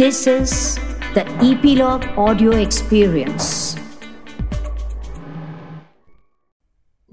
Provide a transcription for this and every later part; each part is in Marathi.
This is the Epilogue Audio Experience.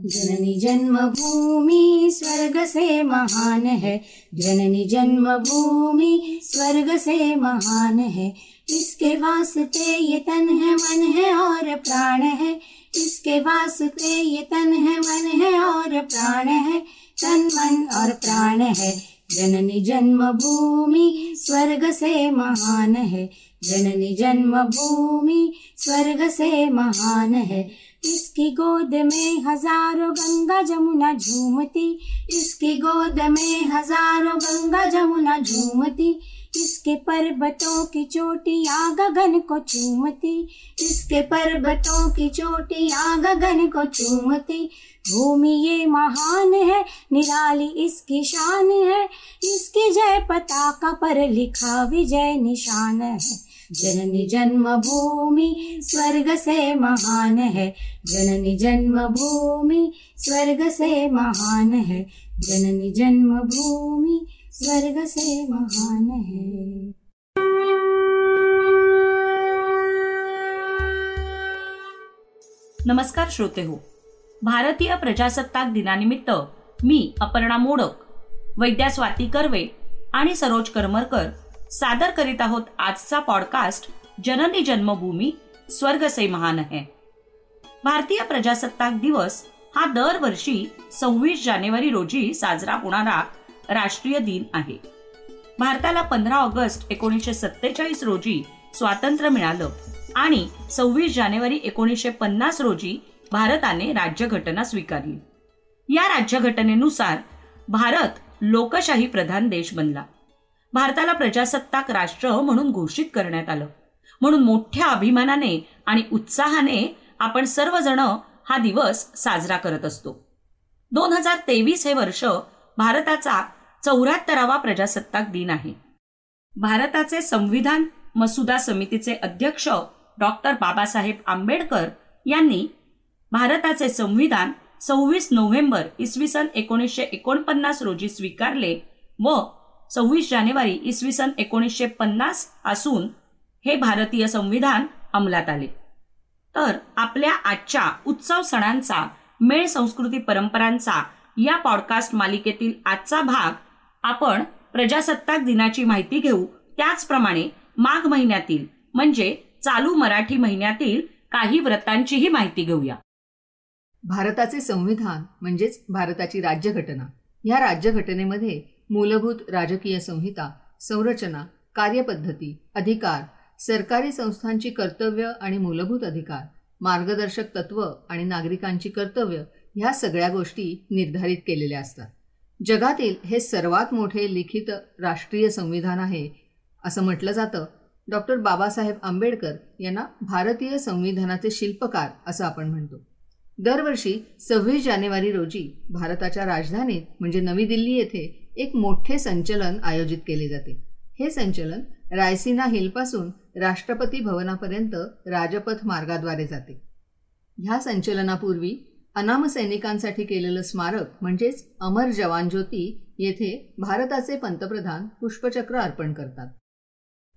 जननी जन्मभूमि स्वर्ग से महान है। जननी जन्मभूमि स्वर्ग से महान है। इसके वास्ते ये तन है, मन है और प्राण है। इसके वास्ते ये तन है, मन है और प्राण है। तन, मन और प्राण है। जननी जन्मभूमि, स्वर्ग से महान है। जननी जन्मभूमि, स्वर्ग से महान है। इसकी गोद में हज़ारों गंगा जमुना झूमती। इसकी गोद में हज़ारों गंगा जमुना झूमती। इसके पर्वतों की चोटियाँ गगन को चूमती। इसके पर्वतों की चोटियाँ गगन को चूमती। भूमि ये महान है, निराली इसकी शान है। इसकी जय पताका पर लिखा विजय निशान है। जननी जन्म भूमि स्वर्ग से महान है। जननी जन्म भूमि स्वर्ग से महान है। जननी जन्म भूमि स्वर्ग से महान है। नमस्कार, श्रोते हो। भारतीय प्रजासत्ताक दिनानिमित्त मी अपर्णा मोडक वैद्या स्वाती कर्वे आणि सरोज करमरकर सादर करीत आहोत आजचा पॉडकास्ट जननी जन्मभूमी स्वर्ग से महान है. भारतीय प्रजासत्ताक दिवस हा दरवर्षी सव्वीस जानेवारी रोजी साजरा होणारा राष्ट्रीय दिन आहे. भारताला पंधरा ऑगस्ट एकोणीसशे सत्तेचाळीस रोजी स्वातंत्र्य मिळालं आणि सव्वीस जानेवारी एकोणीसशे पन्नास रोजी भारताने राज्यघटना स्वीकारली. या राज्यघटनेनुसार भारत लोकशाही प्रधान देश बनला. भारताला प्रजासत्ताक राष्ट्र म्हणून घोषित करण्यात आलं. म्हणून मोठ्या अभिमानाने आणि उत्साहाने आपण सर्वजण हा दिवस साजरा करत असतो. दोन हजार तेवीस हे वर्ष भारताचा चौऱ्याहत्तरावा प्रजासत्ताक दिन आहे. भारताचे संविधान मसुदा समितीचे अध्यक्ष डॉक्टर बाबासाहेब आंबेडकर यांनी भारताचे संविधान सव्वीस नोव्हेंबर इसवी सन एकोणीसशे एकोणपन्नास रोजी स्वीकारले व सव्वीस जानेवारी इसवी सन एकोणीसशे पन्नास असून हे भारतीय संविधान अंमलात आले. तर आपल्या आजच्या उत्सव सणांचा मेळ संस्कृती परंपरांचा या पॉडकास्ट मालिकेतील आजचा भाग आपण प्रजासत्ताक दिनाची माहिती घेऊ. त्याचप्रमाणे माघ महिन्यातील म्हणजे चालू मराठी महिन्यातील काही व्रतांचीही माहिती घेऊया. भारताचे संविधान म्हणजेच भारताची राज्यघटना ह्या राज्यघटनेमध्ये मूलभूत राजकीय संहिता संरचना कार्यपद्धती अधिकार सरकारी संस्थांची कर्तव्य आणि मूलभूत अधिकार मार्गदर्शक तत्व आणि नागरिकांची कर्तव्य ह्या सगळ्या गोष्टी निर्धारित केलेल्या असतात. जगातील हे सर्वात मोठे लिखित राष्ट्रीय संविधान आहे असं म्हटलं जातं. डॉक्टर बाबासाहेब आंबेडकर यांना भारतीय संविधानाचे शिल्पकार असं आपण म्हणतो. दरवर्षी सव्वीस जानेवारी रोजी भारताच्या राजधानीत म्हणजे नवी दिल्ली येथे एक मोठे संचलन आयोजित केले जाते. हे संचलन रायसिना हिलपासून राष्ट्रपती भवनापर्यंत राजपथ मार्गाद्वारे जाते. ह्या संचलनापूर्वी अनाम सैनिकांसाठी केलेलं स्मारक म्हणजेच अमर जवान ज्योती येथे भारताचे पंतप्रधान पुष्पचक्र अर्पण करतात.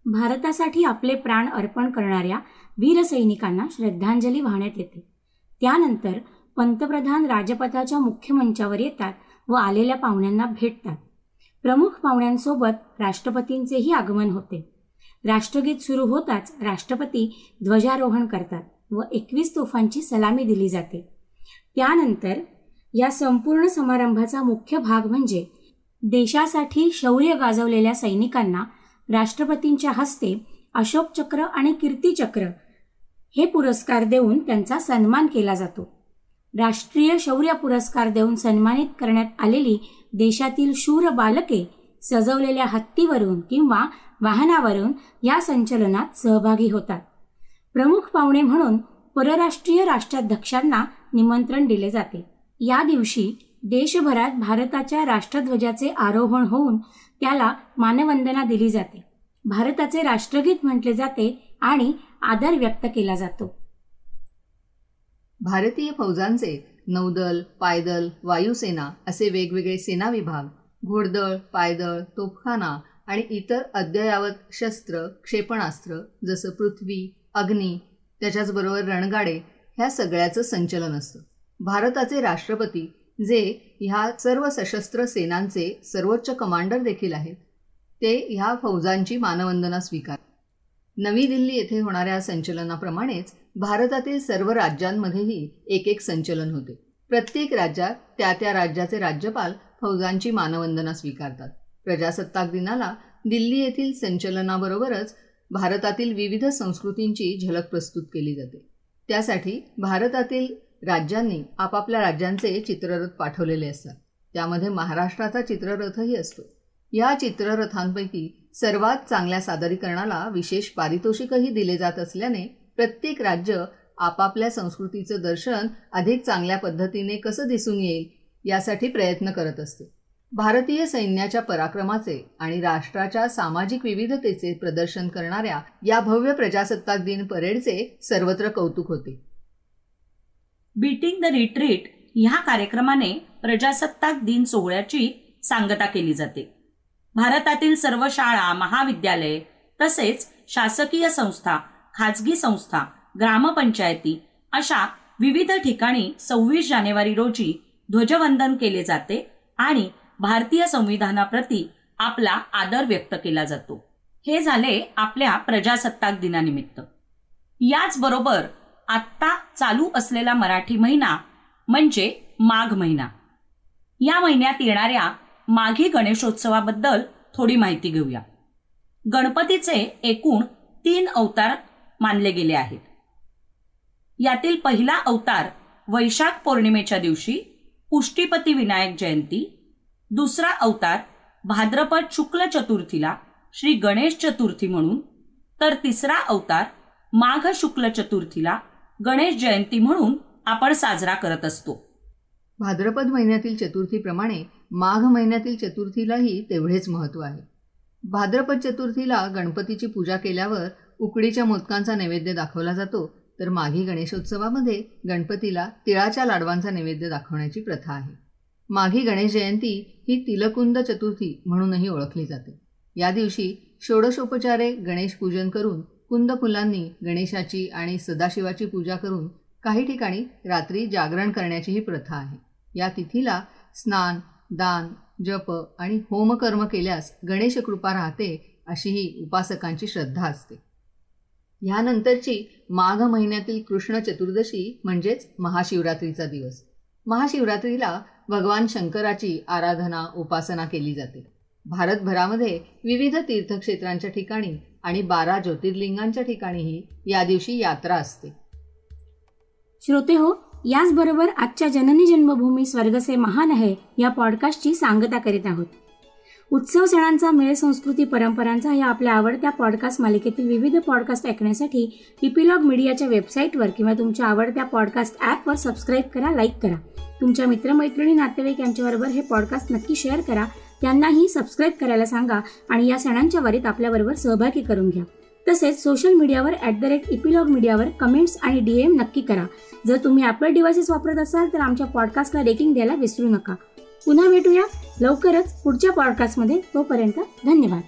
भारतासाठी आपले प्राण अर्पण करणाऱ्या वीर सैनिकांना श्रद्धांजली वाहण्यात येते. त्यानंतर पंतप्रधान राजपथाच्या मुख्य मंचावर येतात व आलेल्या पाहुण्यांना भेटतात. प्रमुख पाहुण्यांसोबत राष्ट्रपतींचेही आगमन होते. राष्ट्रगीत सुरू होताच राष्ट्रपती ध्वजारोहण करतात व एकवीस तोफांची सलामी दिली जाते. त्यानंतर या संपूर्ण समारंभाचा मुख्य भाग म्हणजे देशासाठी शौर्य गाजवलेल्या सैनिकांना राष्ट्रपतींच्या हस्ते अशोक चक्र आणि कीर्तीचक्र हे पुरस्कार देऊन त्यांचा सन्मान केला जातो. राष्ट्रीय शौर्य पुरस्कार देऊन सन्मानित करण्यात आलेली देशातील शूर बालके सजवलेल्या हत्तीवरून किंवा वाहनावरून या संचलनात सहभागी होतात. प्रमुख पाहुणे म्हणून परराष्ट्रीय राष्ट्राध्यक्षांना निमंत्रण दिले जाते. या दिवशी देशभरात भारताच्या राष्ट्रध्वजाचे आरोहण होऊन त्याला मानवंदना दिली जाते. भारताचे राष्ट्रगीत म्हटले जाते आणि आदर व्यक्त केला जातो. भारतीय फौजांचे नौदल पायदल वायुसेना असे वेगवेगळे सेना विभाग घोडदळ पायदळ तोफखाना आणि इतर अद्ययावत शस्त्र क्षेपणास्त्र जसं पृथ्वी अग्नी त्याच्याचबरोबर रणगाडे ह्या सगळ्याचं संचलन असतं. भारताचे राष्ट्रपती जे ह्या सर्व सशस्त्र सेनांचे सर्वोच्च कमांडर देखील आहेत ते ह्या फौजांची मानवंदना स्वीकार नवी दिल्ली येथे होणाऱ्या संचलनाप्रमाणेच भारतातील सर्व राज्यांमध्येही एक एक संचलन होते. प्रत्येक राज्यात त्या त्या राज्याचे राज्यपाल फौजांची मानवंदना स्वीकारतात. प्रजासत्ताक दिनाला दिल्ली येथील संचलनाबरोबरच भारतातील विविध संस्कृतींची झलक प्रस्तुत केली जाते. त्यासाठी भारतातील राज्यांनी आपापल्या राज्यांचे चित्ररथ पाठवलेले असतात. त्यामध्ये महाराष्ट्राचा चित्ररथही असतो. या चित्ररथांपैकी सर्वात चांगल्या सादरीकरणाला विशेष पारितोषिकही दिले जात असल्याने प्रत्येक राज्य आपापल्या संस्कृतीचं दर्शन अधिक चांगल्या पद्धतीने कसं दिसून येईल यासाठी प्रयत्न करत असते. भारतीय सैन्याच्या पराक्रमाचे आणि राष्ट्राच्या सामाजिक विविधतेचे प्रदर्शन करणाऱ्या या भव्य प्रजासत्ताक दिन परेडचे सर्वत्र कौतुक होते. बीटिंग द रिट्रीट ह्या कार्यक्रमाने प्रजासत्ताक दिन सोहळ्याची सांगता केली जाते. भारतातील सर्व शाळा महाविद्यालये तसेच शासकीय संस्था खाजगी संस्था ग्रामपंचायती अशा विविध ठिकाणी सव्वीस जानेवारी रोजी ध्वजवंदन केले जाते आणि भारतीय संविधानाप्रती आपला आदर व्यक्त केला जातो. हे झाले आपल्या प्रजासत्ताक दिनानिमित्त. याचबरोबर आत्ता चालू असलेला मराठी महिना म्हणजे माघ महिना. या महिन्यात येणाऱ्या माघी गणेशोत्सवाबद्दल थोडी माहिती घेऊया. गणपतीचे एकूण तीन अवतार मानले गेले आहेत. यातील पहिला अवतार वैशाख पौर्णिमेच्या दिवशी पुष्टीपती विनायक जयंती दुसरा अवतार भाद्रपद शुक्ल चतुर्थीला श्री गणेश चतुर्थी म्हणून तर तिसरा अवतार माघ शुक्ल चतुर्थीला गणेश जयंती म्हणून आपण साजरा करत असतो. भाद्रपद महिन्यातील चतुर्थीप्रमाणे माघ महिन्यातील चतुर्थीलाही तेवढेच महत्त्व आहे. भाद्रपद चतुर्थीला गणपतीची पूजा केल्यावर उकडीच्या मोदकांचा नैवेद्य दाखवला जातो. तर माघी गणेशोत्सवामध्ये गणपतीला तिळाच्या लाडवांचा नैवेद्य दाखवण्याची प्रथा आहे. माघी गणेश जयंती ही तिलकुंद चतुर्थी म्हणूनही ओळखली जाते. या दिवशी षोडशोपचारे गणेश पूजन करून कुंद फुलांनी गणेशाची आणि सदाशिवाची पूजा करून काही ठिकाणी रात्री जागरण करण्याचीही प्रथा आहे. या तिथीला स्नान दान जप आणि होमकर्म केल्यास गणेश कृपा राहते अशी ही उपासकांची श्रद्धा असते. ह्यानंतरची माघ महिन्यातील कृष्ण चतुर्दशी म्हणजेच महाशिवरात्रीचा दिवस. महाशिवरात्रीला भगवान शंकराची आराधना उपासना केली जाते. भारतभरामध्ये विविध तीर्थक्षेत्रांच्या ठिकाणी आणि बारा ज्योतिर्लिंगांच्या ठिकाणीही या दिवशी यात्रा असते. श्रोते हो याचबरोबर आजच्या जननी जन्मभूमी स्वर्गसे महान आहे या पॉडकास्टची सांगता करीत आहोत. उत्सव सणांचा मेळ संस्कृती परंपरांचा या आपल्या आवडत्या पॉडकास्ट मालिकेतील विविध पॉडकास्ट ऐकण्यासाठी इपिलॉग मीडियाच्या वेबसाईटवर किंवा तुमच्या आवडत्या पॉडकास्ट ॲपवर सबस्क्राईब करा लाईक करा. तुमच्या मित्रमैत्रिणी नातेवाईक यांच्याबरोबर हे पॉडकास्ट नक्की शेअर करा. त्यांनाही सबस्क्राईब करायला सांगा आणि या सणांच्या वारीत आपल्याबरोबर सहभागी करून घ्या. तसेच सोशल मीडियावर ॲट द रेट इपिलॉग मीडियावर कमेंट्स आणि डी एम नक्की करा. जर तुम्ही ॲपल डिव्हायसेस वापरत असाल तर आमच्या पॉडकास्टला रेटिंग द्यायला विसरू नका. पुन्हा भेटूया. लवकरच पुढच्या पॉडकास्टमध्ये तोपर्यंत धन्यवाद.